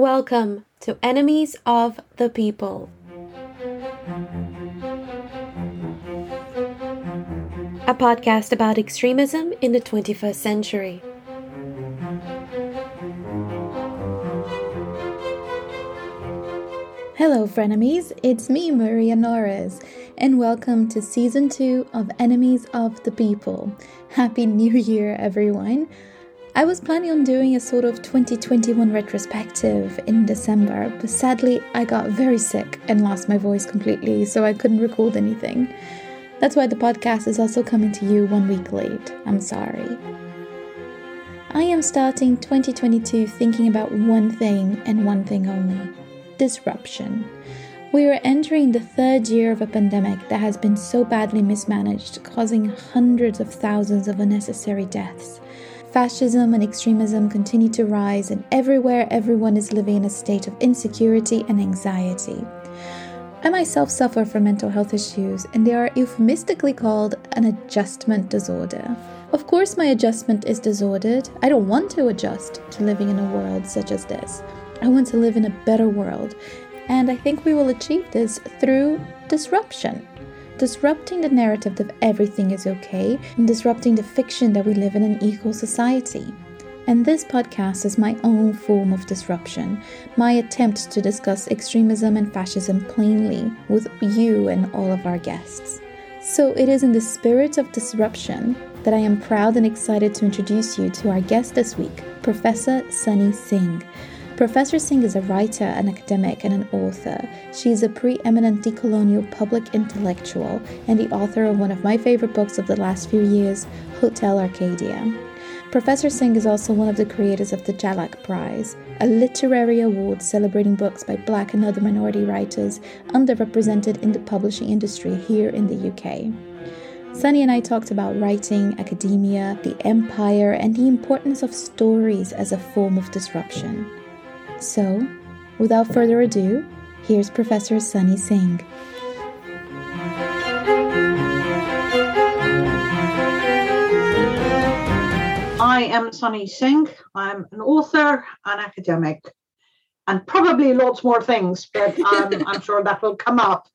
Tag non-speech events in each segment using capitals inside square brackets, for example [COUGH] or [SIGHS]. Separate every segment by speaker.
Speaker 1: Welcome to Enemies of the People. A podcast about extremism in the 21st century.
Speaker 2: Hello, frenemies. It's me, Maria Norris, and welcome to season two of Enemies of the People. Happy New Year, everyone. I was planning on doing a sort of 2021 retrospective in December, but sadly, I got very sick and lost my voice completely, so I couldn't record anything. That's why the podcast is also coming to you one week late. I'm sorry. I am starting 2022 thinking about one thing and one thing only disruption. We are entering the third year of a pandemic that has been so badly mismanaged, causing hundreds of thousands of unnecessary deaths. Fascism and extremism continue to rise, and everywhere everyone is living in a state of insecurity and anxiety. I myself suffer from mental health issues, and they are euphemistically called an adjustment disorder. Of course, my adjustment is disordered. I don't want to adjust to living in a world such as this. I want to live in a better world, and I think we will achieve this through disruption disrupting the narrative that everything is okay, and disrupting the fiction that we live in an equal society. And this podcast is my own form of disruption, my attempt to discuss extremism and fascism plainly with you and all of our guests. So it is in the spirit of disruption that I am proud and excited to introduce you to our guest this week, Professor Sunny Singh Professor Singh is a writer, an academic, and an author. She is a preeminent decolonial public intellectual and the author of one of my favorite books of the last few years, Hotel Arcadia. Professor Singh is also one of the creators of the Jhalak Prize, a literary award celebrating books by black and other minority writers underrepresented in the publishing industry here in the UK. Sunny and I talked about writing, academia, the empire, and the importance of stories as a form of disruption. So, without further ado, here's Professor Sunny Singh.
Speaker 3: I am Sunny Singh. I'm an author, an academic, and probably lots more things, but um, [LAUGHS] I'm sure that will come up.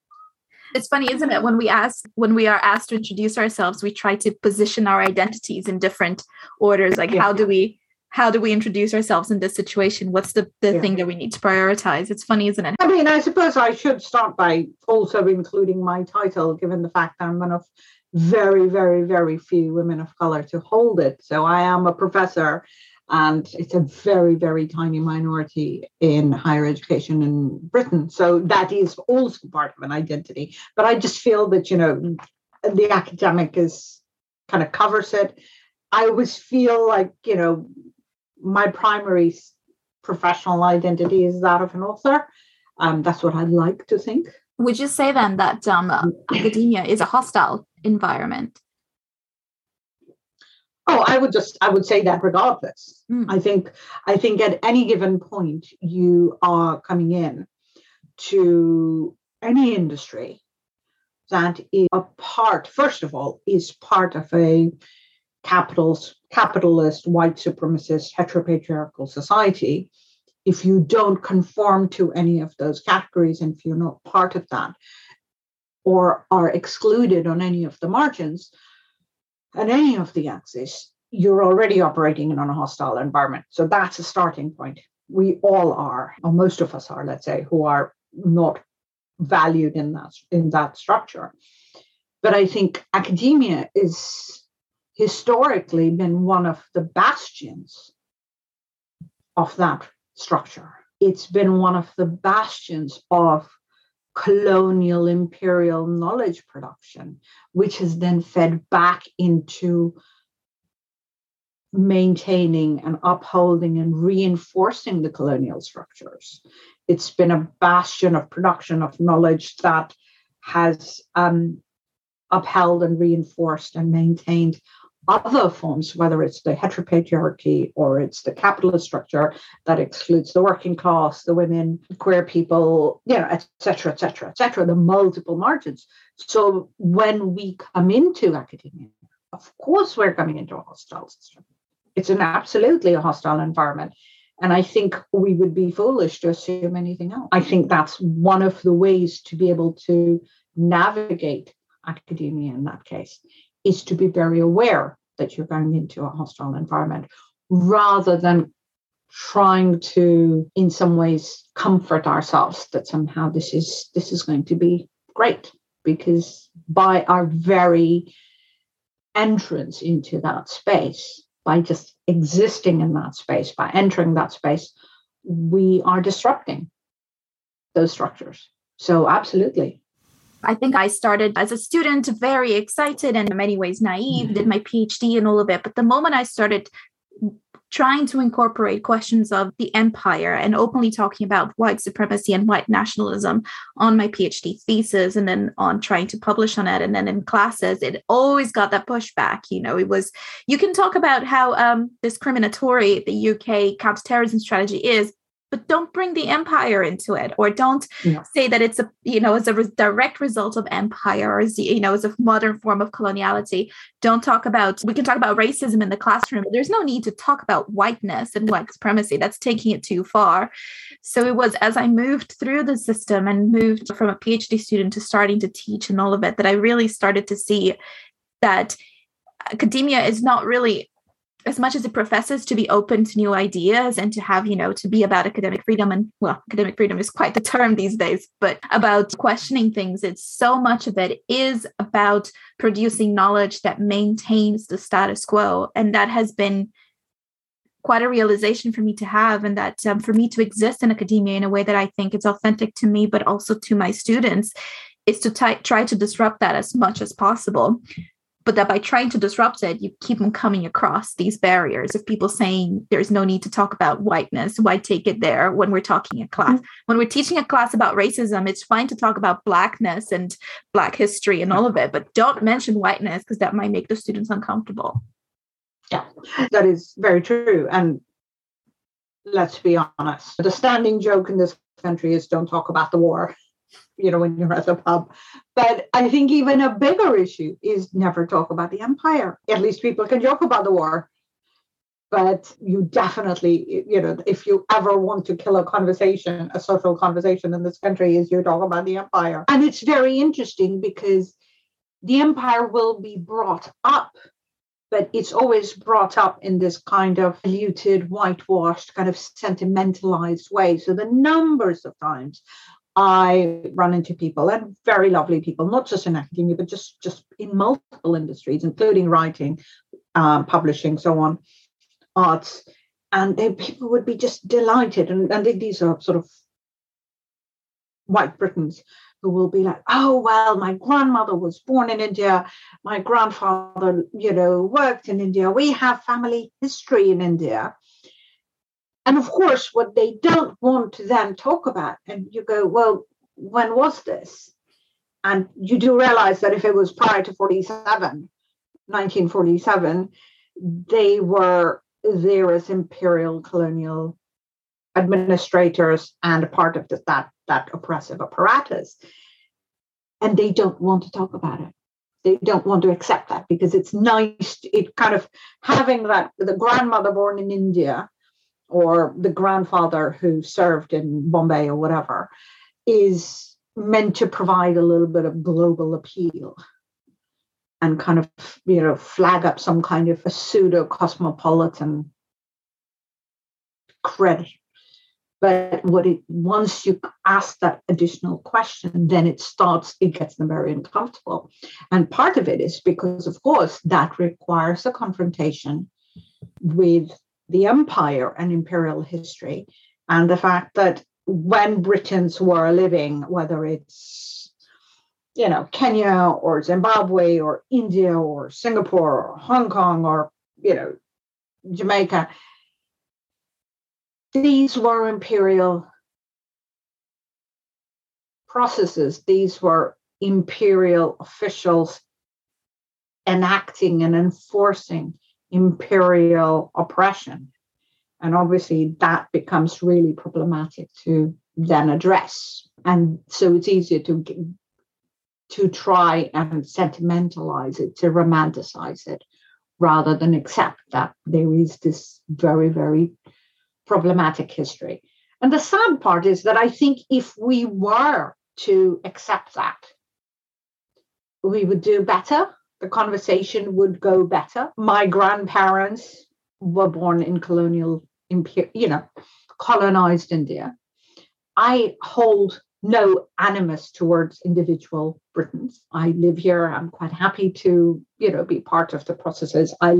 Speaker 4: It's funny, isn't it? When we ask, when we are asked to introduce ourselves, we try to position our identities in different orders. Like, yeah. how do we how do we introduce ourselves in this situation? What's the, the yeah. thing that we need to prioritize? It's funny, isn't it?
Speaker 3: I mean, I suppose I should start by also including my title, given the fact that I'm one of very, very, very few women of color to hold it. So I am a professor, and it's a very, very tiny minority in higher education in Britain. So that is also part of an identity. But I just feel that, you know, the academic is kind of covers it. I always feel like, you know, my primary professional identity is that of an author. Um, that's what I'd like to think.
Speaker 4: Would you say then that um, academia is a hostile environment?
Speaker 3: Oh, I would just I would say that regardless. Mm. I think I think at any given point you are coming in to any industry that is a part, first of all, is part of a capital's capitalist, white supremacist, heteropatriarchal society, if you don't conform to any of those categories and if you're not part of that or are excluded on any of the margins and any of the axes, you're already operating in a hostile environment. So that's a starting point. We all are, or most of us are, let's say, who are not valued in that in that structure. But I think academia is historically been one of the bastions of that structure. It's been one of the bastions of colonial imperial knowledge production, which has then fed back into maintaining and upholding and reinforcing the colonial structures. It's been a bastion of production of knowledge that has um, upheld and reinforced and maintained other forms, whether it's the heteropatriarchy or it's the capitalist structure that excludes the working class, the women, queer people, you know, et cetera, et cetera, et cetera, the multiple margins. So when we come into academia, of course we're coming into a hostile system. It's an absolutely a hostile environment. And I think we would be foolish to assume anything else. I think that's one of the ways to be able to navigate academia in that case, is to be very aware that you're going into a hostile environment rather than trying to in some ways comfort ourselves that somehow this is this is going to be great. Because by our very entrance into that space by just existing in that space by entering that space we are disrupting those structures. So absolutely
Speaker 4: I think I started as a student very excited and in many ways naive, did my PhD and all of it. But the moment I started trying to incorporate questions of the empire and openly talking about white supremacy and white nationalism on my PhD thesis and then on trying to publish on it and then in classes, it always got that pushback. You know, it was you can talk about how um, discriminatory the UK counterterrorism strategy is, but don't bring the empire into it or don't yeah. say that it's a you know as a re- direct result of empire or as you know as a modern form of coloniality. Don't talk about we can talk about racism in the classroom but there's no need to talk about whiteness and white supremacy. That's taking it too far. So it was as i moved through the system and moved from a phd student to starting to teach and all of it that i really started to see that academia is not really as much as it professes to be open to new ideas and to have, you know, to be about academic freedom and, well, academic freedom is quite the term these days, but about questioning things, it's so much of it is about producing knowledge that maintains the status quo. And that has been quite a realization for me to have and that um, for me to exist in academia in a way that i think is authentic to me but also to my students is to t- try to disrupt that as much as possible but that by trying to disrupt it, you keep them coming across these barriers of people saying there's no need to talk about whiteness. Why take it there when we're talking a class? Mm-hmm. When we're teaching a class about racism, it's fine to talk about blackness and black history and all of it, but don't mention whiteness because that might make the students uncomfortable.
Speaker 3: Yeah, that is very true. And let's be honest, the standing joke in this country is don't talk about the war you know, when you're at the pub. But I think even a bigger issue is never talk about the empire. At least people can joke about the war. But you definitely, you know, if you ever want to kill a conversation, a social conversation in this country, is you talk about the empire. And it's very interesting because the empire will be brought up, but it's always brought up in this kind of diluted, whitewashed, kind of sentimentalized way. So the numbers of times I run into people and very lovely people, not just in academia, but just just in multiple industries, including writing, um, publishing, so on, arts, and they, people would be just delighted. And, and these are sort of white Britons who will be like, "Oh well, my grandmother was born in India, my grandfather, you know, worked in India. We have family history in India." And of course, what they don't want to then talk about, and you go, well, when was this? And you do realize that if it was prior to 47, 1947, they were there as imperial colonial administrators and a part of the, that, that oppressive apparatus. And they don't want to talk about it. They don't want to accept that because it's nice, it kind of having that, the grandmother born in India or the grandfather who served in Bombay or whatever is meant to provide a little bit of global appeal and kind of you know flag up some kind of a pseudo cosmopolitan credit but what it once you ask that additional question then it starts it gets them very uncomfortable. And part of it is because of course that requires a confrontation with the empire and imperial history and the fact that when Britons were living, whether it's you know Kenya or Zimbabwe or India or Singapore or Hong Kong or you know Jamaica, these were imperial processes. These were imperial officials enacting and enforcing imperial oppression. And obviously, that becomes really problematic to then address. And so it's easier to to try and sentimentalize it, to romanticize it, rather than accept that there is this very, very problematic history. And the sad part is that I think if we were to accept that, we would do better. Conversation would go better. My grandparents were born in colonial, you know, colonized India. I hold no animus towards individual Britons. I live here. I'm quite happy to, you know, be part of the processes. I,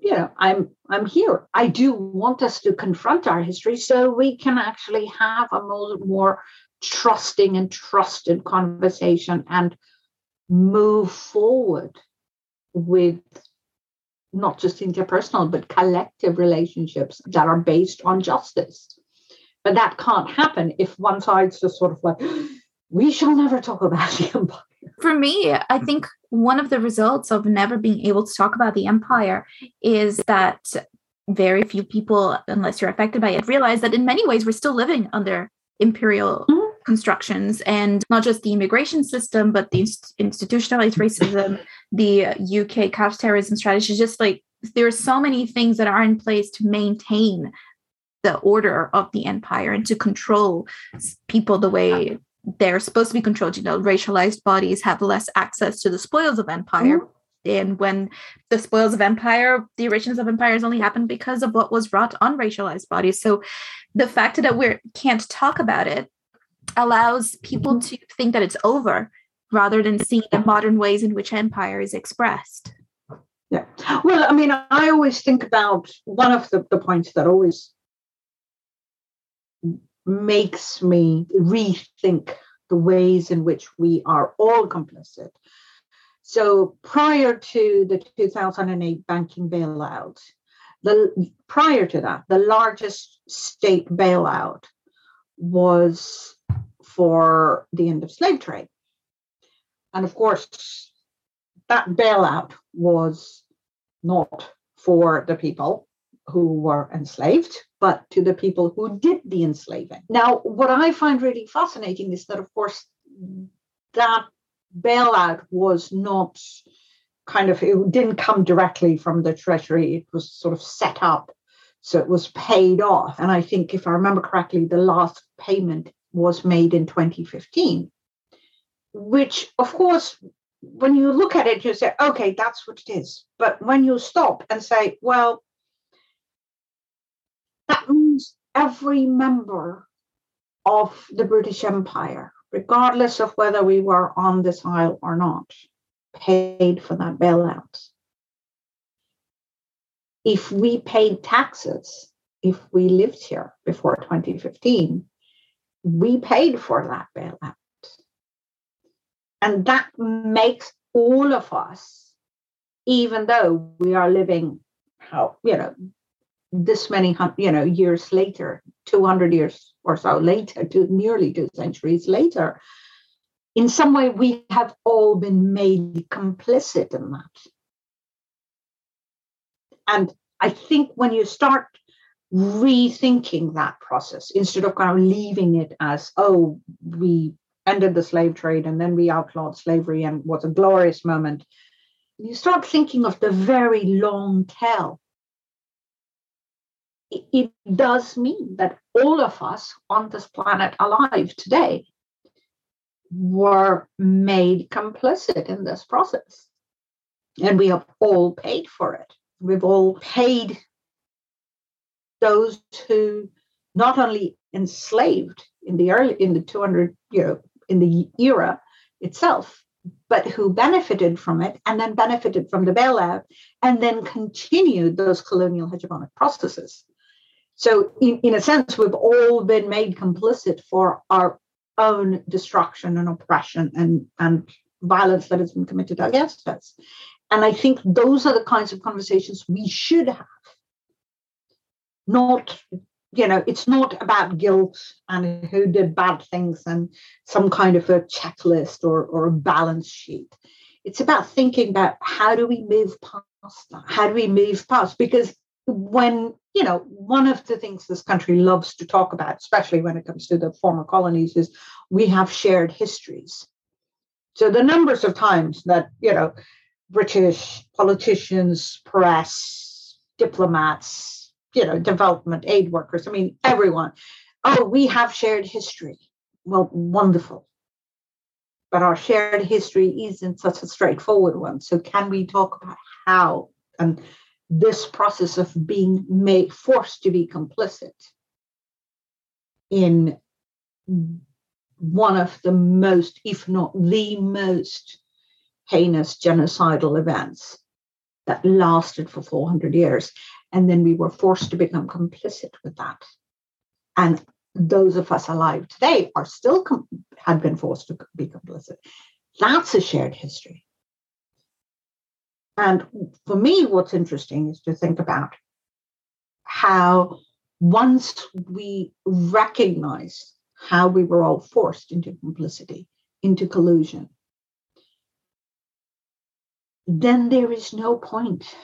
Speaker 3: you know, I'm I'm here. I do want us to confront our history so we can actually have a more, more trusting and trusted conversation and move forward with not just interpersonal but collective relationships that are based on justice. But that can't happen if one side's just sort of like [GASPS] we shall never talk about [LAUGHS] the empire.
Speaker 4: For me i think one of the results of never being able to talk about the empire is that very few people unless you're affected by it realize that in many ways we're still living under imperial constructions and not just the immigration system, but the institutionalized racism, the UK counterterrorism strategy, just like there are so many things that are in place to maintain the order of the empire and to control people the way they're supposed to be controlled. You know, racialized bodies have less access to the spoils of empire. Mm-hmm. And when the spoils of empire, the origins of empires only happened because of what was wrought on racialized bodies. So the fact that we can't talk about it allows people mm-hmm. to think that it's over rather than seeing the modern ways in which empire is expressed.
Speaker 3: Yeah. Well, I mean, I always think about one of the, the points that always makes me rethink the ways in which we are all complicit. So prior to the 2008 banking bailout, the prior to that, the largest state bailout was for the end of slave trade. And of course, that bailout was not for the people who were enslaved, but to the people who did the enslaving. Now, what I find really fascinating is that, of course, that bailout was not kind of, it didn't come directly from the Treasury, it was sort of set up. So it was paid off. And I think, if I remember correctly, the last payment was made in 2015, which, of course, when you look at it, you say, okay, that's what it is. But when you stop and say, well, that means every member of the British Empire, regardless of whether we were on this isle or not, paid for that bailout. If we paid taxes, if we lived here before 2015, we paid for that bailout. And that makes all of us, even though we are living how, you know, this many, you know, years later, 200 years or so later, nearly two centuries later, in some way we have all been made complicit in that. And I think when you start rethinking that process instead of kind of leaving it as, oh, we ended the slave trade and then we outlawed slavery and was a glorious moment. You start thinking of the very long tail. It does mean that all of us on this planet alive today were made complicit in this process. And we have all paid for it. We've all paid those who not only enslaved in the early in the 200 you know in the era itself but who benefited from it and then benefited from the bailout and then continued those colonial hegemonic processes. So in, in a sense we've all been made complicit for our own destruction and oppression and and violence that has been committed against us. And i think those are the kinds of conversations we should have not you know it's not about guilt and who did bad things and some kind of a checklist or, or a balance sheet. It's about thinking about how do we move past that? How do we move past? Because when you know one of the things this country loves to talk about especially when it comes to the former colonies is we have shared histories. So the numbers of times that you know british politicians press diplomats you know, development aid workers. I mean, everyone. Oh, we have shared history. Well, wonderful. But our shared history isn't such a straightforward one. So, can we talk about how and this process of being made forced to be complicit in one of the most, if not the most heinous genocidal events that lasted for 400 years. And then we were forced to become complicit with that. And those of us alive today are still com- had been forced to be complicit. That's a shared history. And for me, what's interesting is to think about how once we recognize how we were all forced into complicity, into collusion, then there is no point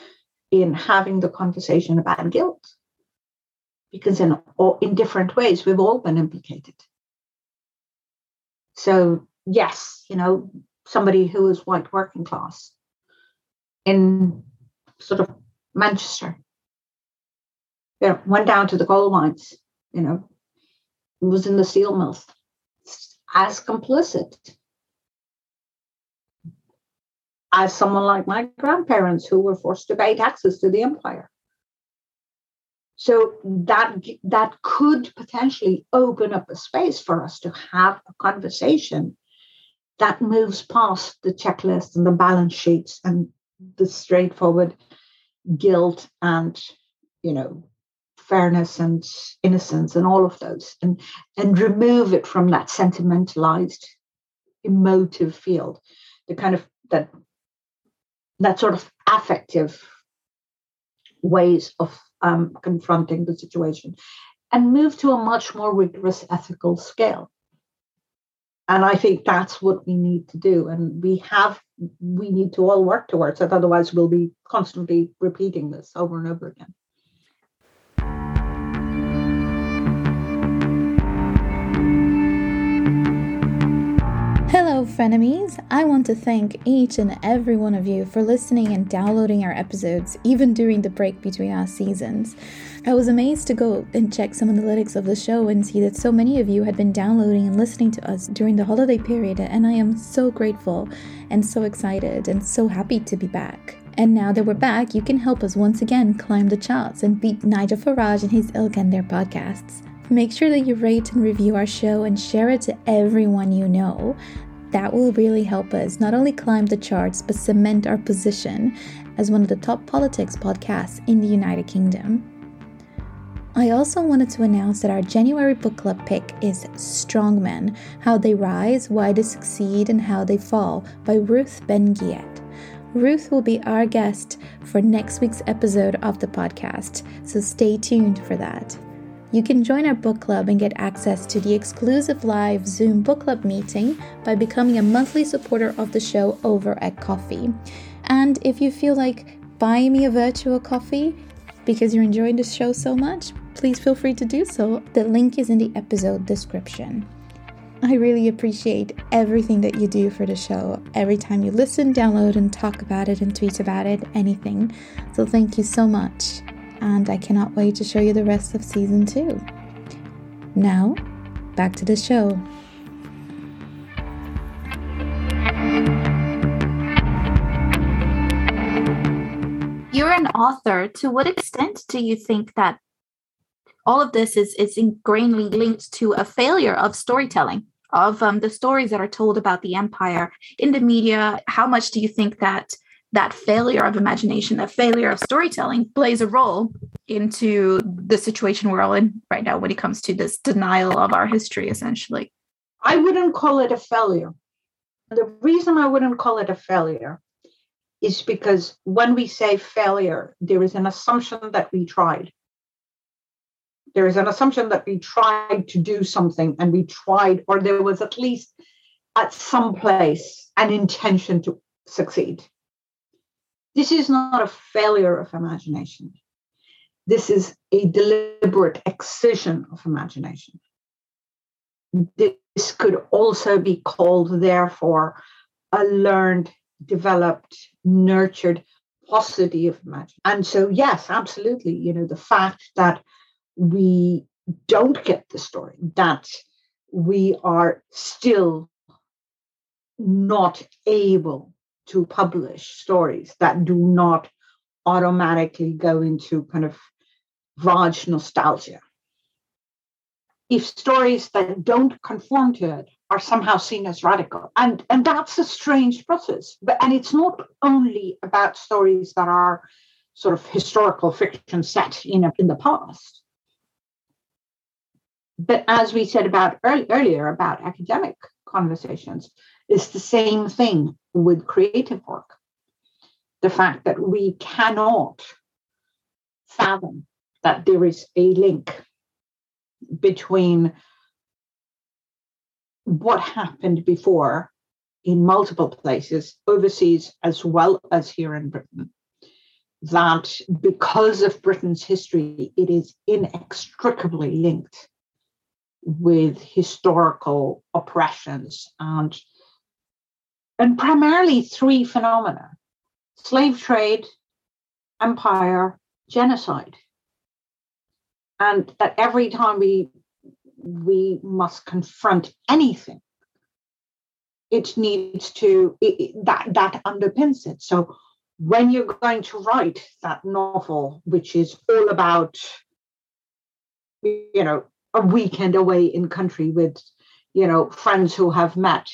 Speaker 3: in having the conversation about guilt. Because in all, in different ways we've all been implicated. So yes you know somebody who is white working class in sort of manchester. You know, went down to the coal mines you know was in the steel mills. As complicit as someone like my grandparents who were forced to pay taxes to the empire. So that that could potentially open up a space for us to have a conversation that moves past the checklist and the balance sheets and the straightforward guilt and you know fairness and innocence and all of those and and remove it from that sentimentalized emotive field the kind of that that sort of affective ways of um, confronting the situation and move to a much more rigorous ethical scale. And i think that's what we need to do. And we have we need to all work towards it. Otherwise we'll be constantly repeating this over and over again
Speaker 2: frenemies! I want to thank each and every one of you for listening and downloading our episodes, even during the break between our seasons. I was amazed to go and check some analytics of the show and see that so many of you had been downloading and listening to us during the holiday period, and I am so grateful and so excited and so happy to be back. And now that we're back, you can help us once again climb the charts and beat Nigel Farage and his ilk and their podcasts. Make sure that you rate and review our show and share it to everyone you know that will really help us not only climb the charts but cement our position as one of the top politics podcasts in the United Kingdom. I also wanted to announce that our January book club pick is Strongmen How They Rise, Why They Succeed, and How They Fall by Ruth Ben-Ghiat. Ruth will be our guest for next week's episode of the podcast, so stay tuned for that. You can join our book club and get access to the exclusive live Zoom book club meeting by becoming a monthly supporter of the show over at Ko-fi. And if you feel like buying me a virtual coffee because you're enjoying the show so much, please feel free to do so. The link is in the episode description. I really appreciate everything that you do for the show. Every time you listen, download, and talk about it and tweet about it, anything. So thank you so much and I cannot wait to show you the rest of season two. Now, back to the show.
Speaker 4: You're an author. To what extent do you think that all of this is, is ingrainedly linked to a failure of storytelling? Of um, the stories that are told about the empire in the media, how much do you think that that failure of imagination, that failure of storytelling plays a role into the situation we're all in right now when it comes to this denial of our history, essentially.
Speaker 3: I wouldn't call it a failure. The reason I wouldn't call it a failure is because when we say failure, there is an assumption that we tried. There is an assumption that we tried to do something and we tried, or there was at least at some place an intention to succeed. This is not a failure of imagination. This is a deliberate excision of imagination. This could also be called, therefore, a learned, developed, nurtured paucity of imagination. And so, yes, absolutely. You know, the fact that we don't get the story, that we are still not able to publish stories that do not automatically go into kind of Raj nostalgia. If stories that don't conform to it are somehow seen as radical. And, and that's a strange process. But and it's not only about stories that are sort of historical fiction set in, in the past. But as we said about early, earlier about academic conversations, it's the same thing with creative work. The fact that we cannot fathom that there is a link between what happened before in multiple places, overseas as well as here in Britain, that because of Britain's history, it is inextricably linked with historical oppressions and and primarily three phenomena slave trade empire genocide. And that every time we we must confront anything it needs to it, that that underpins it. So when you're going to write that novel which is all about you know a weekend away in country with you know friends who have met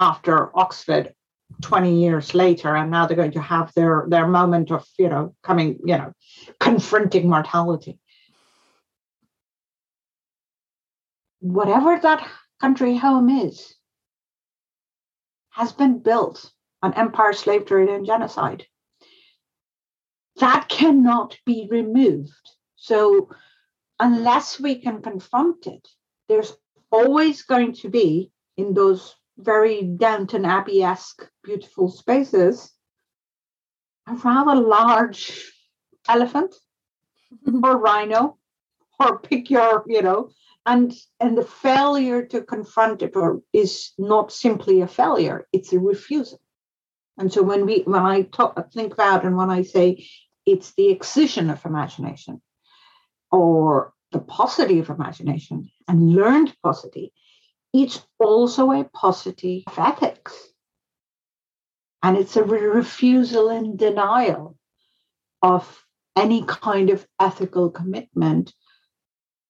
Speaker 3: after oxford 20 years later and now they're going to have their their moment of you know coming you know confronting mortality whatever that country home is, has been built on empire, slave trade, and genocide. That cannot be removed. So, unless we can confront it, there's always going to be in those very Downton Abbey esque beautiful spaces a rather large elephant [LAUGHS] or rhino or pick your, you know, and and the failure to confront it or is not simply a failure it's a refusal. And so when we when i talk think about and when i say it's the excision of imagination or the paucity of imagination and learned paucity it's also a paucity of ethics and it's a refusal and denial of any kind of ethical commitment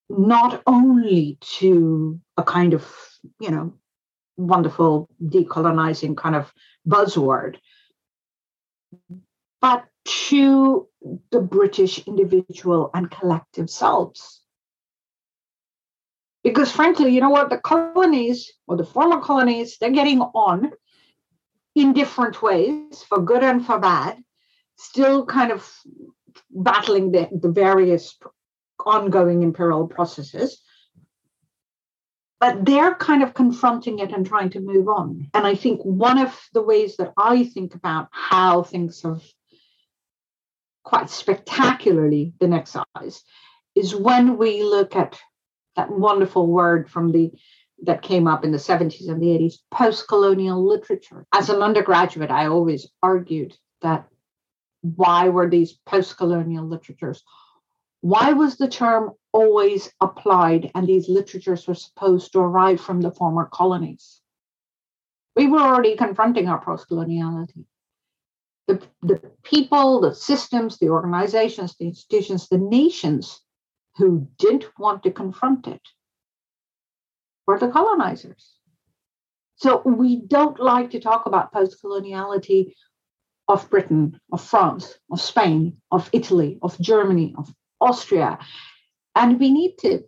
Speaker 3: not only to a kind of, you know, wonderful decolonizing kind of buzzword, but to the British individual and collective selves. Because frankly, you know what, the colonies or the former colonies, they're getting on in different ways, for good and for bad, still kind of battling the, the various ongoing imperial processes. But they're kind of confronting it and trying to move on. And I think one of the ways that I think about how things have quite spectacularly been excised is when we look at that wonderful word from the that came up in the 70s and the 80s post-colonial literature as an undergraduate i always argued that why were these post-colonial literatures why was the term always applied and these literatures were supposed to arrive from the former colonies? We were already confronting our post coloniality. The, the people, the systems, the organizations, the institutions, the nations who didn't want to confront it were the colonizers. So we don't like to talk about post coloniality of Britain, of France, of Spain, of Italy, of Germany, of Austria. And we need to.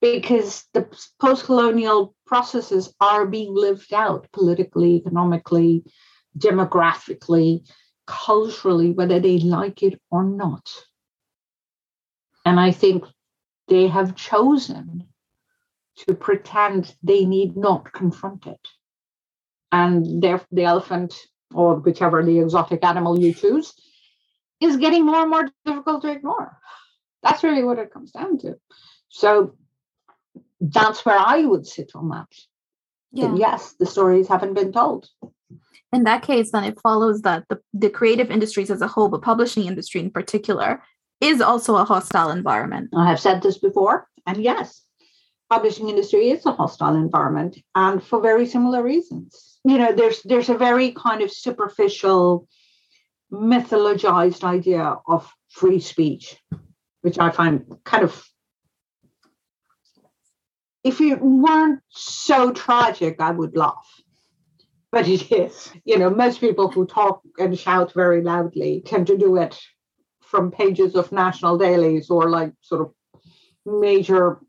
Speaker 3: Because the post colonial processes are being lived out politically, economically, demographically, culturally, whether they like it or not. And I think they have chosen to pretend they need not confront it. And the elephant, or whichever the exotic animal you choose, is getting more and more difficult to ignore. That's really what it comes down to. So that's where I would sit on that. Yeah. yes, the stories haven't been told.
Speaker 4: in that case, then it follows that the, the creative industries as a whole, but publishing industry in particular, is also a hostile environment.
Speaker 3: I have said this before, and yes, publishing industry is a hostile environment, and for very similar reasons. You know, there's there's a very kind of superficial, mythologized idea of free speech, which I find kind of if it weren't so tragic, I would laugh but it is. You know, most people who talk and shout very loudly tend to do it from pages of national dailies or like sort of major,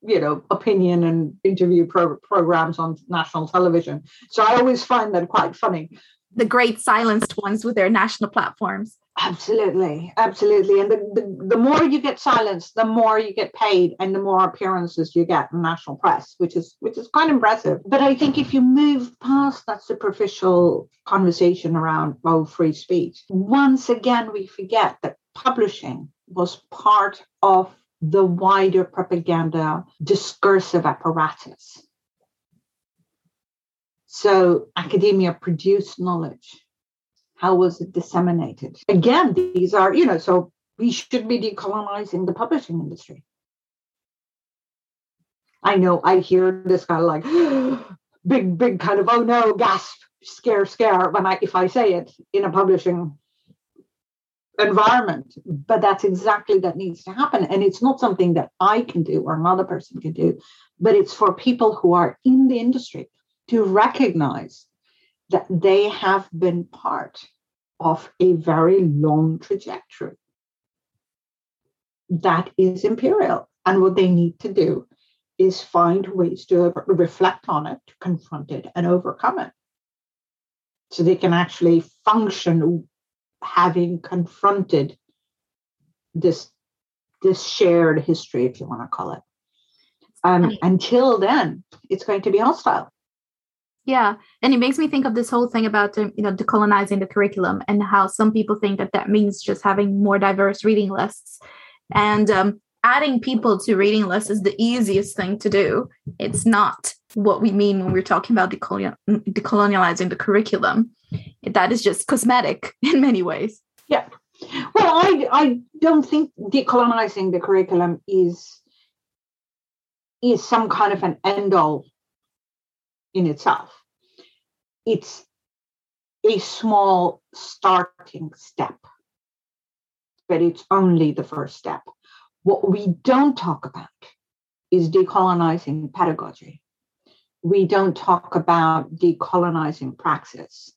Speaker 3: you know, opinion and interview pro- programs on national television. So I always find that quite funny.
Speaker 4: The great silenced ones with their national platforms.
Speaker 3: Absolutely, absolutely. And the, the, the, more you get silenced, the more you get paid and the more appearances you get in national press, which is which is quite impressive. But I think if you move past that superficial conversation around oh free speech, once again we forget that publishing was part of the wider propaganda discursive apparatus. So academia produced knowledge how was it disseminated? Again, these are, you know, so we should be decolonizing the publishing industry. I know I hear this kind of like [GASPS] big, big kind of oh no, gasp, scare, scare when I if I say it in a publishing environment. But that's exactly that needs to happen. And it's not something that I can do or another person can do, but it's for people who are in the industry to recognize that they have been part of a very long trajectory that is imperial. And what they need to do is find ways to reflect on it, to confront it, and overcome it. So they can actually function having confronted this, this shared history, if you want to call it. Um, until then, it's going to be hostile.
Speaker 4: Yeah, and it makes me think of this whole thing about you know decolonizing the curriculum and how some people think that that means just having more diverse reading lists, and um, adding people to reading lists is the easiest thing to do. It's not what we mean when we're talking about decolonial- decolonializing the curriculum. That is just cosmetic [LAUGHS] in many ways.
Speaker 3: Yeah. Well, I I don't think decolonizing the curriculum is is some kind of an end all in itself. It's a small starting step, but it's only the first step. What we don't talk about is decolonizing pedagogy. We don't talk about decolonizing praxis.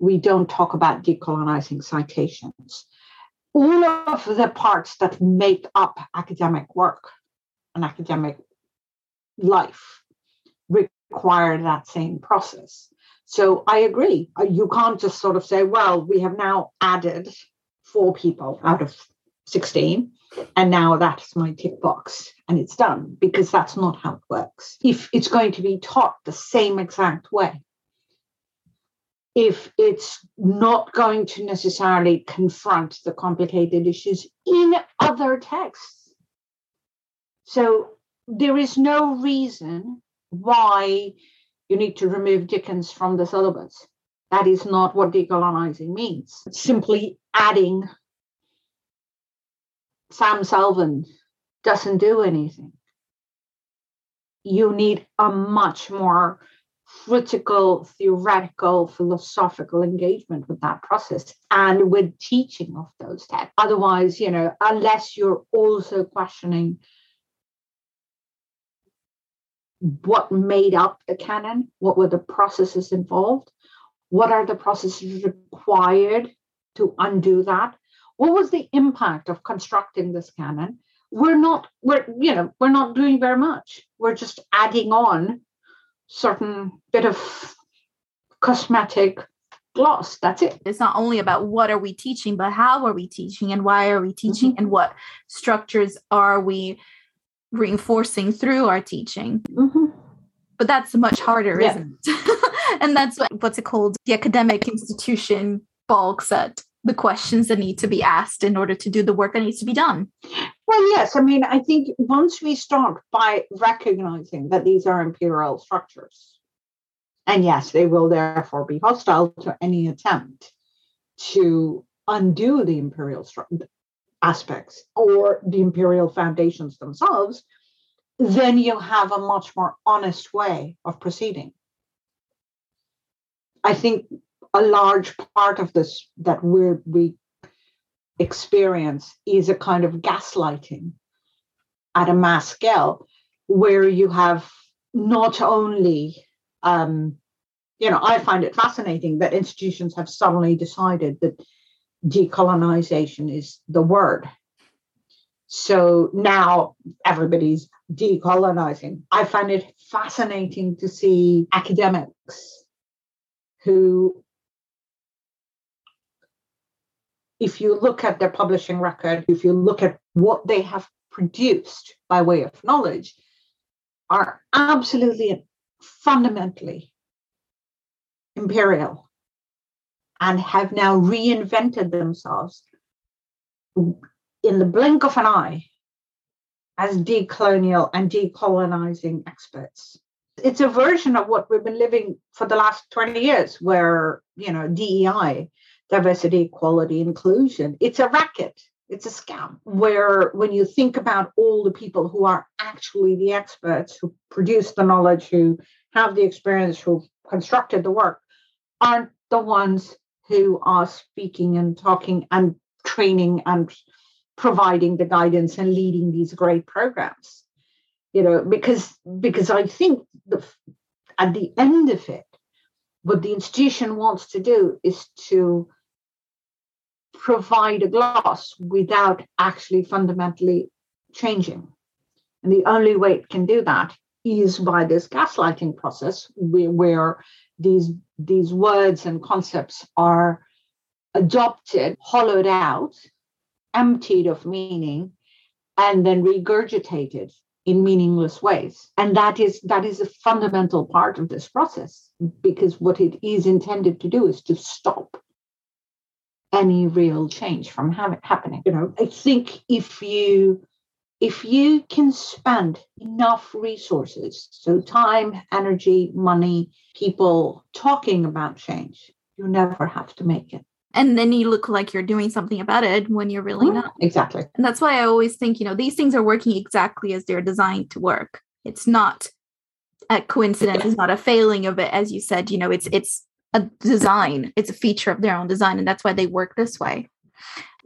Speaker 3: We don't talk about decolonizing citations. All of the parts that make up academic work and academic life require that same process. So I agree. Uh, you can't just sort of say, well, we have now added four people out of 16, and now that's my tick box and it's done, because that's not how it works. If it's going to be taught the same exact way, if it's not going to necessarily confront the complicated issues in other texts. So there is no reason why you need to remove Dickens from the syllabus. That is not what decolonizing means. It's simply adding Sam Selvon doesn't do anything. You need a much more critical, theoretical, philosophical engagement with that process and with teaching of those texts. Otherwise, you know, unless you're also questioning what made up the canon, what were the processes involved, what are the processes required to undo that, what was the impact of constructing this canon. We're not, we're, you know, we're not doing very much. We're just adding on certain bit of cosmetic gloss. That's it.
Speaker 4: It's not only about what are we teaching, but how are we teaching and why are we teaching mm-hmm. and what structures are we reinforcing through our teaching. Mm-hmm. But that's much harder, yeah. isn't it? [LAUGHS] and that's what, what's it called? The academic institution balks at the questions that need to be asked in order to do the work that needs to be done.
Speaker 3: Well, yes. I mean, I think once we start by recognizing that these are imperial structures And yes, they will therefore be hostile to any attempt to undo the imperial aspects or the imperial foundations themselves, then you have a much more honest way of proceeding. I think a large part of this that we we experience is a kind of gaslighting at a mass scale where you have not only um, you know i find it fascinating that institutions have suddenly decided that decolonization is the word. So now everybody's decolonizing. I find it fascinating to see academics who if you look at their publishing record, if you look at what they have produced by way of knowledge, are absolutely fundamentally imperial and have now reinvented themselves in the blink of an eye as decolonial and decolonizing experts. It's a version of what we've been living for the last 20 years, where, you know, DEI diversity, equality, inclusion. It's a racket. It's a scam where, when you think about all the people who are actually the experts who produce the knowledge, who have the experience, who constructed the work, aren't the ones who are speaking and talking and training and providing the guidance and leading these great programs you know because because i think the at the end of it what the institution wants to do is to provide a gloss without actually fundamentally changing. And the only way it can do that is by this gaslighting process where, where these, these words and concepts are adopted, hollowed out, emptied of meaning, and then regurgitated in meaningless ways. And that is that is a fundamental part of this process because what it is intended to do is to stop any real change from ha- happening. You know, I think if you if you can spend enough resources, so time, energy, money, people talking about change, you never have to make it.
Speaker 4: And then you look like you're doing something about it when you're really mm-hmm. not.
Speaker 3: Exactly.
Speaker 4: And that's why I always think, you know, these things are working exactly as they're designed to work. It's not a coincidence, it's not a failing of it. As you said, you know, it's it's a design it's a feature of their own design and that's why they work this way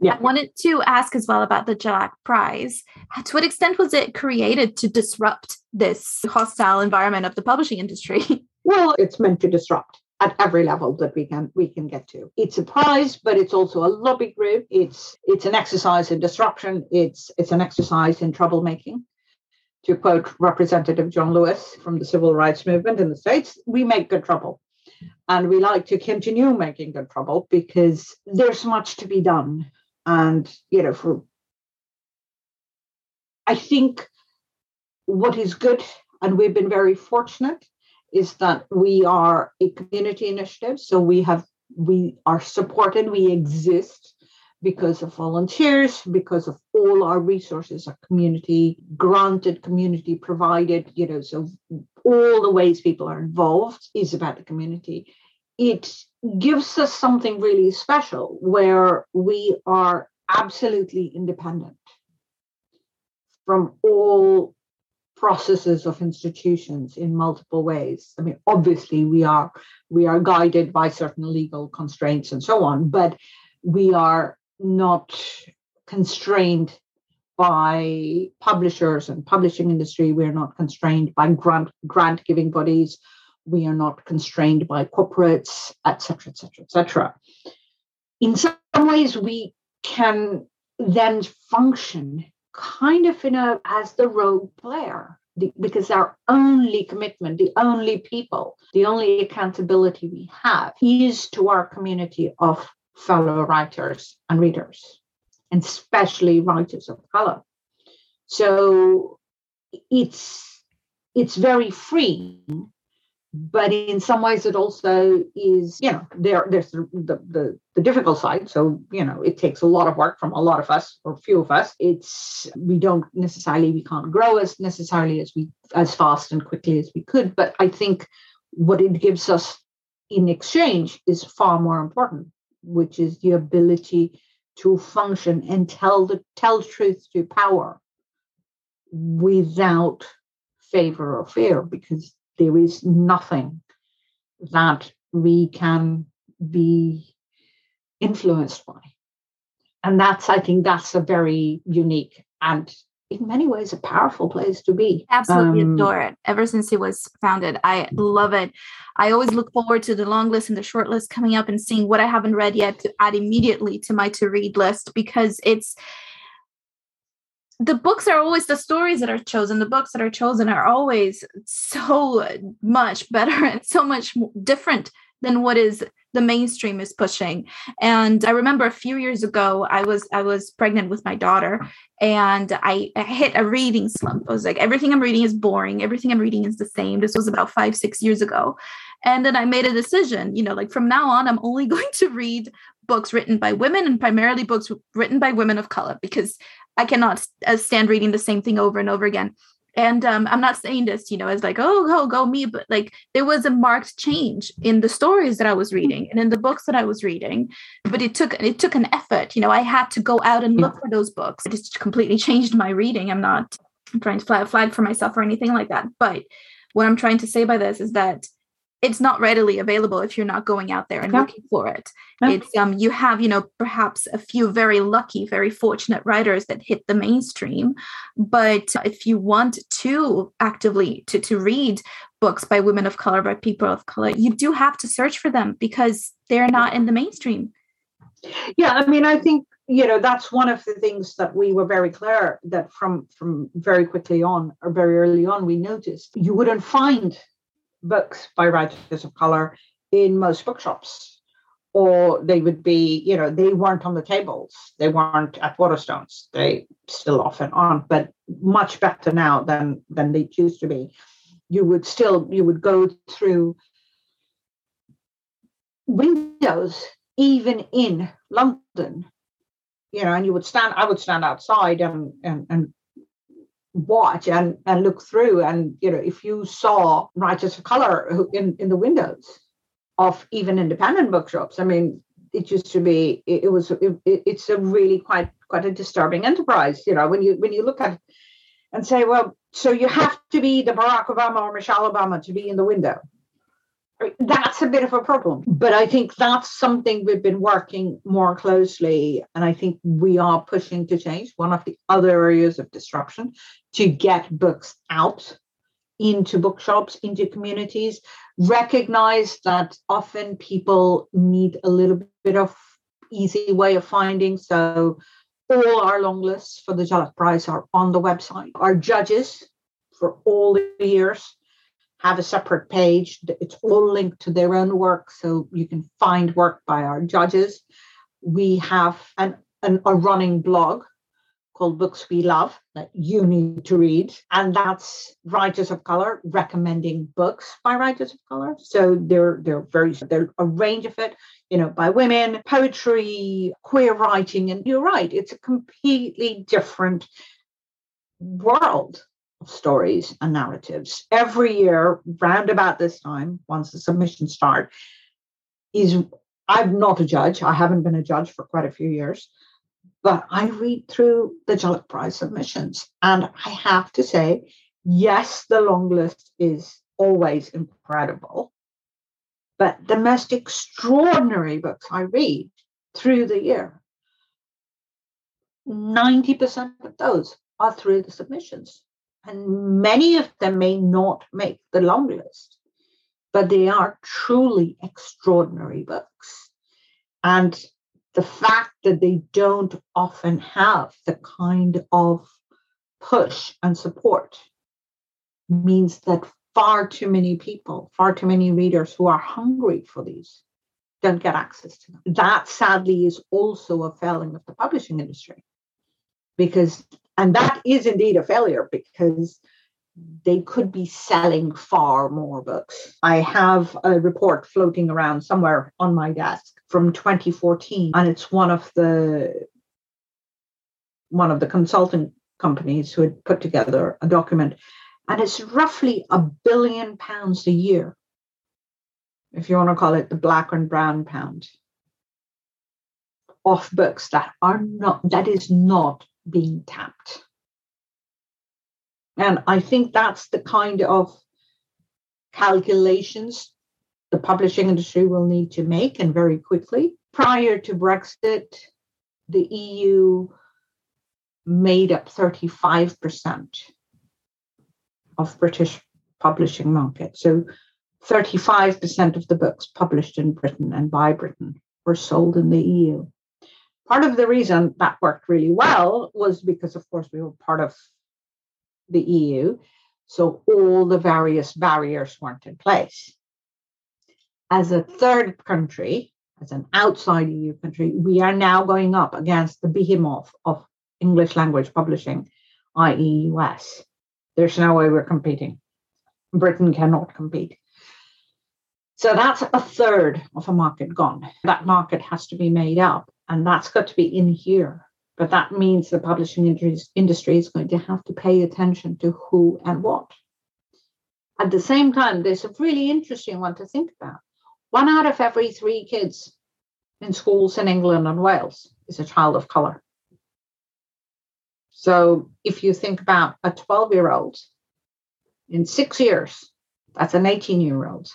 Speaker 4: yeah. I wanted to ask as well about the Jhalak Prize. To what extent was it created to disrupt this hostile environment of the publishing industry? [LAUGHS]
Speaker 3: Well, it's meant to disrupt at every level that we can we can get to. It's a prize, but it's also a lobby group. It's it's an exercise in disruption. It's it's an exercise in troublemaking. To quote Representative John Lewis from the civil rights movement in the States, we make good trouble. And we like to continue making good trouble because there's much to be done. And, you know, for I think what is good, and we've been very fortunate, is that we are a community initiative. So we have we are supported, we exist because of volunteers, because of all our resources are community granted, community provided, you know, so all the ways people are involved is about the community. It gives us something really special where we are absolutely independent from all processes of institutions in multiple ways. I mean, obviously we are we are guided by certain legal constraints and so on, but we are not constrained by publishers and publishing industry. We're not constrained by grant grant giving bodies. We are not constrained by corporates, etc., etc., etc. In some ways, we can then function kind of in a as the rogue player because our only commitment, the only people, the only accountability we have is to our community of fellow writers and readers and especially writers of color. So it's it's very free, but in some ways it also is, you know, there there's the, the the difficult side. So, you know, it takes a lot of work from a lot of us or few of us. It's we don't necessarily we can't grow as necessarily as we as fast and quickly as we could. But I think what it gives us in exchange is far more important, which is the ability to function and tell the tell truth to power without favor or fear, because there is nothing that we can be influenced by. And that's, I think, that's a very unique and in many ways a powerful place to be.
Speaker 4: Absolutely um, adore it. Ever since it was founded, I love it. I always look forward to the long list and the short list coming up and seeing what I haven't read yet to add immediately to my to read list because it's the books are always the stories that are chosen the books that are chosen are always so much better [LAUGHS] and so much different than what is the mainstream is pushing. And i remember a few years ago i was i was pregnant with my daughter and I, I, hit a reading slump. I was like everything i'm reading is boring. Everything i'm reading is the same. This was about five six years ago. And then i made a decision you know like from now on i'm only [LAUGHS] going to read books written by women and primarily books written by women of color because i cannot uh, stand reading the same thing over and over again and um, i'm not saying this you know as like oh go go me but like there was a marked change in the stories that i was reading and in the books that i was reading but it took it took an effort you know i had to go out and look for those books. It just completely changed my reading. I'm not trying to flag, flag for myself or anything like that but what i'm trying to say by this is that it's not readily available if you're not going out there and yeah. looking for it yeah. it's um you have you know perhaps a few very lucky very fortunate writers that hit the mainstream but if you want to actively to to read books by women of color by people of color you do have to search for them because they're not in the mainstream
Speaker 3: yeah i mean i think you know that's one of the things that we were very clear that from from very quickly on or very early on we noticed you wouldn't find books by writers of color in most bookshops. Or they would be you know they weren't on the tables. They weren't at waterstones. They still often aren't but much better now than than they used to be. You would still you would go through windows even in london you know and you would stand i would stand outside and and, and watch and, and look through. And, you know, if you saw writers of color in, in the windows of even independent bookshops, I mean, it used to be, it, it was, it, it's a really quite, quite a disturbing enterprise, you know, when you, when you look at and say, well, so you have to be the Barack Obama or Michelle Obama to be in the window that's a bit of a problem. But I think that's something we've been working more closely, and I think we are pushing to change. One of the other areas of disruption to get books out into bookshops, into communities, recognize that often people need a little bit of easy way of finding. So all our long lists for the Jhalak Prize are on the website. Our judges for all the years have a separate page. It's all linked to their own work, so you can find work by our judges. We have an, an, a running blog called Books We Love that you need to read, and that's writers of color recommending books by writers of color. So they're they're very they're a range of it, you know, by women, poetry, queer writing, and you're right, it's a completely different world stories and narratives. Every year round about this time once the submissions start is i'm not a judge. I haven't been a judge for quite a few years but i read through the Jhalak prize submissions and i have to say yes the long list is always incredible but the most extraordinary books i read through the year 90% of those are through the submissions and many of them may not make the long list, but they are truly extraordinary books. And the fact that they don't often have the kind of push and support means that far too many people, far too many readers who are hungry for these don't get access to them. That sadly is also a failing of the publishing industry because and that is indeed a failure because they could be selling far more books. I have a report floating around somewhere on my desk from 2014, and it's one of the one of the consulting companies who had put together a document, and it's roughly a billion pounds a year if you want to call it the black and brown pound, of books that are not, that is not being tapped. And I think that's the kind of calculations the publishing industry will need to make and very quickly. Prior to Brexit, the EU made up 35% of British publishing market. So 35% of the books published in Britain and by Britain were sold in the EU. Part of the reason that worked really well was because, of course, we were part of the EU. So all the various barriers weren't in place. As a third country, as an outside EU country, we are now going up against the behemoth of English language publishing, i.e., US. There's no way we're competing. Britain cannot compete. So that's a third of a market gone. That market has to be made up, and that's got to be in here. But that means the publishing industry is going to have to pay attention to who and what. At the same time, there's a really interesting one to think about. One out of every three kids in schools in England and Wales is a child of color. So if you think about a 12 year old in six years, that's an 18 year old.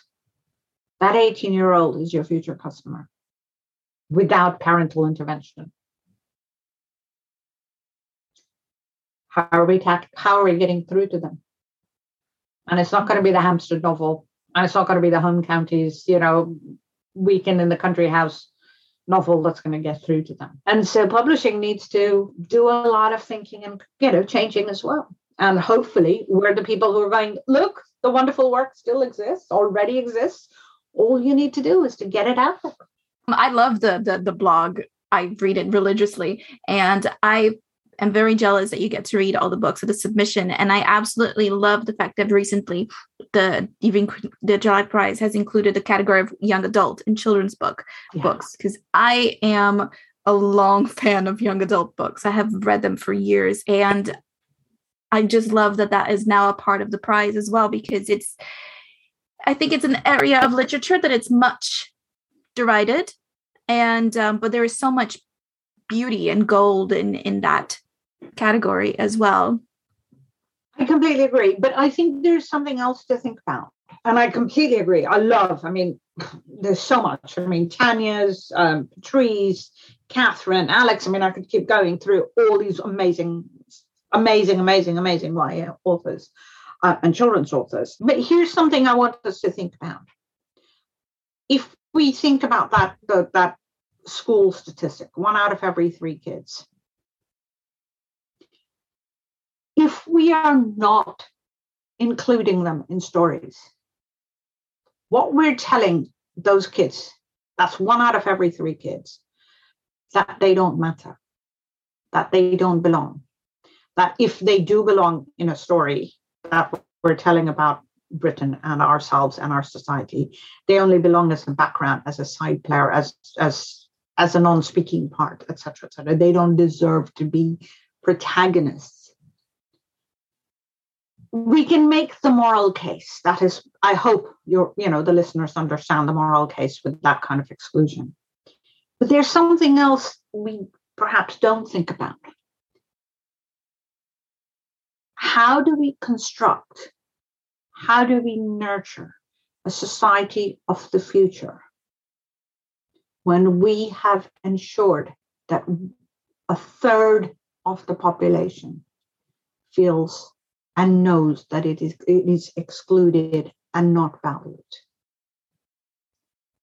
Speaker 3: That 18 year old is your future customer without parental intervention. How are we ta- how are we getting through to them? And it's not going to be the Hampstead novel, and it's not going to be the home counties, you know, weekend in the country house novel that's going to get through to them. And so publishing needs to do a lot of thinking and you know changing as well. And hopefully we're the people who are going, look, the wonderful work still exists, already exists. All you need to do is to get it out there.
Speaker 4: Um, I love the the, the blog. I read it religiously, and I am very jealous that you get to read all the books of the submission. And I absolutely love the fact that recently the even the Jhalak Prize has included the category of young adult and children's book yeah. books because I am a long [LAUGHS] fan of young adult books. I have read them for years, and I just love that that is now a part of the prize as well because it's. I think it's an area of literature that it's much derided and um, but there is so much beauty and gold in in that category as well.
Speaker 3: I completely agree but i think there's something else to think about and i completely agree. I love i mean [SIGHS] there's so much. I mean tanya's um, patrice catherine alex i mean i could keep going through all these amazing amazing amazing amazing YA authors uh, and children's authors. But here's something i want us to think about. If we think about that the, that school statistic, one out of every three kids. If we are not including them in stories, what we're telling those kids, that's one out of every three kids, that they don't matter, that they don't belong, that if they do belong in a story that we're telling about Britain and ourselves and our society. They only belong as a background, as a side player, as as as a non-speaking part, etc., etc. They don't deserve to be protagonists. We can make the moral case. That is, I hope your, you know, the listeners understand the moral case with that kind of exclusion. But there's something else we perhaps don't think about. How do we construct how do we nurture a society of the future when we have ensured that a third of the population feels and knows that it is, it is excluded and not valued?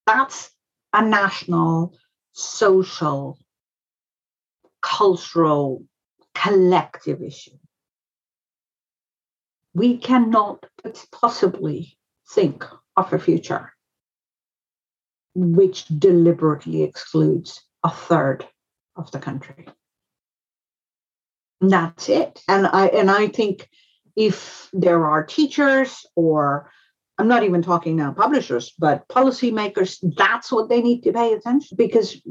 Speaker 3: That's a national, social, cultural, collective issue we cannot possibly think of a future which deliberately excludes a third of the country. And that's it. And I and I think if there are teachers or I'm not even talking now publishers, but policymakers, that's what they need to pay attention because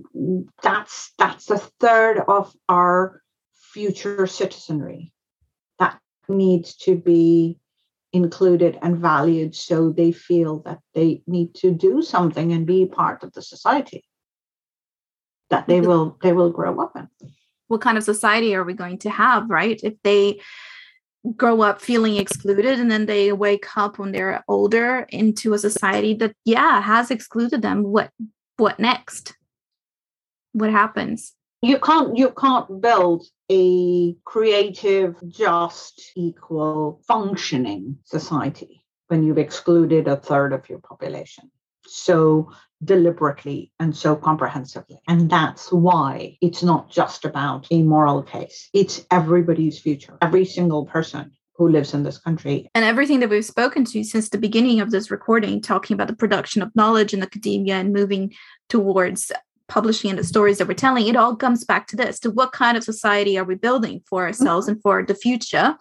Speaker 3: that's that's a third of our future citizenry needs to be included and valued so they feel that they need to do something and be part of the society that they will they will grow up in.
Speaker 4: What kind of society are we going to have right? If they grow up feeling excluded and then they wake up when they're older into a society that yeah has excluded them what what next? What happens
Speaker 3: you can't you can't build a creative just equal functioning society when you've excluded a third of your population so deliberately and so comprehensively. And that's why it's not just about a moral case, it's everybody's future, every single person who lives in this country.
Speaker 4: And everything that we've spoken to since the beginning of this recording, talking about the production of knowledge in academia and moving towards publishing and the stories that we're telling, it all comes back to this to what kind of society are we building for ourselves mm-hmm. and for the future?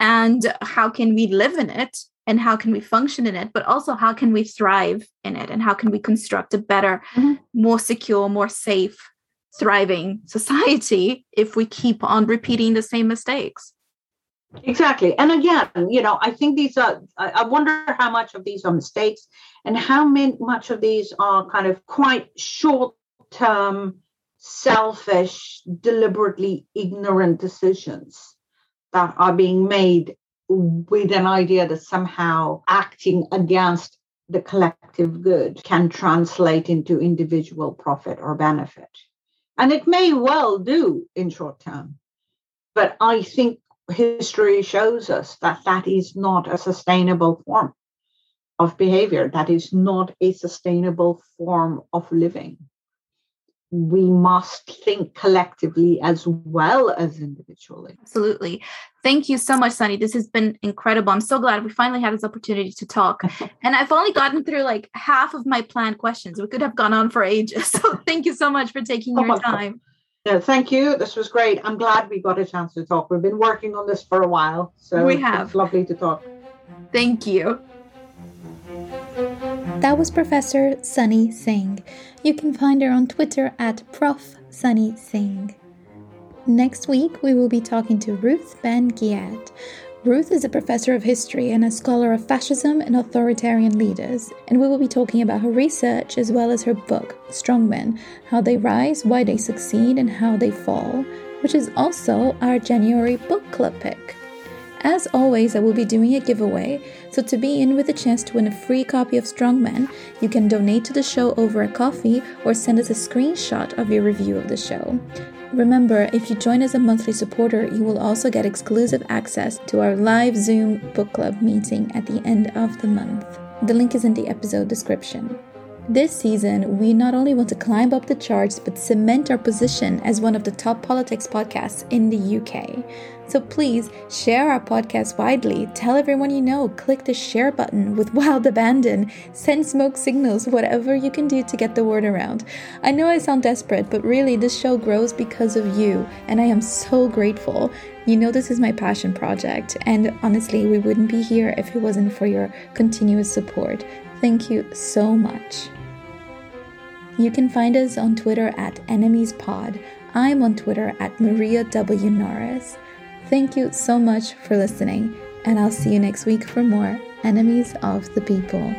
Speaker 4: And how can we live in it and how can we function in it but also how can we thrive in it and how can we construct a better mm-hmm. more secure more safe thriving [LAUGHS] society if we keep on repeating the same mistakes
Speaker 3: exactly and again you know i think these are i wonder how much of these are mistakes and how many, much of these are kind of quite short term selfish deliberately ignorant decisions that are being made with an idea that somehow acting against the collective good can translate into individual profit or benefit. And it may well do in short term. But I think history shows us that that is not a sustainable form of behavior. That is not a sustainable form of living we must think collectively as well as individually.
Speaker 4: Absolutely. Thank you so much, Sunny. This has been incredible. I'm so glad we finally had this opportunity to talk. [LAUGHS] and I've only gotten through like half of my planned questions. We could have gone on for ages. [LAUGHS] So thank you so much for taking your time.
Speaker 3: Yeah, thank you. This was great. I'm glad we got a chance to talk. We've been working on this for a while. So
Speaker 4: we have.
Speaker 3: It's lovely to talk.
Speaker 4: Thank you.
Speaker 2: That was Professor Sunny Singh. You can find her on Twitter at Prof Sunny Singh. Next week, we will be talking to Ruth Ben Ghiat. Ruth is a professor of history and a scholar of fascism and authoritarian leaders, and we will be talking about her research as well as her book, Strongmen How They Rise, Why They Succeed, and How They Fall, which is also our January book club pick. As always, I will be doing a giveaway, so to be in with a chance to win a free copy of Strongmen, you can donate to the show over a coffee or send us a screenshot of your review of the show. Remember, if you join as a monthly supporter, you will also get exclusive access to our live Zoom book club meeting at the end of the month. The link is in the episode description. This season, we not only want to climb up the charts, but cement our position as one of the top politics podcasts in the UK. So please share our podcast widely, tell everyone you know, click the share button with [LAUGHS] wild abandon, send smoke signals, whatever you can do to get the word around. I know I sound desperate, but really, this show grows because of you, and I am so grateful. You know, this is my passion project, and honestly, we wouldn't be here if it wasn't for your continuous support. Thank you so much. You can find us on Twitter at EnemiesPod. I'm on Twitter at Maria W. Norris. Thank you so much for listening, and I'll see you next week for more Enemies of the People.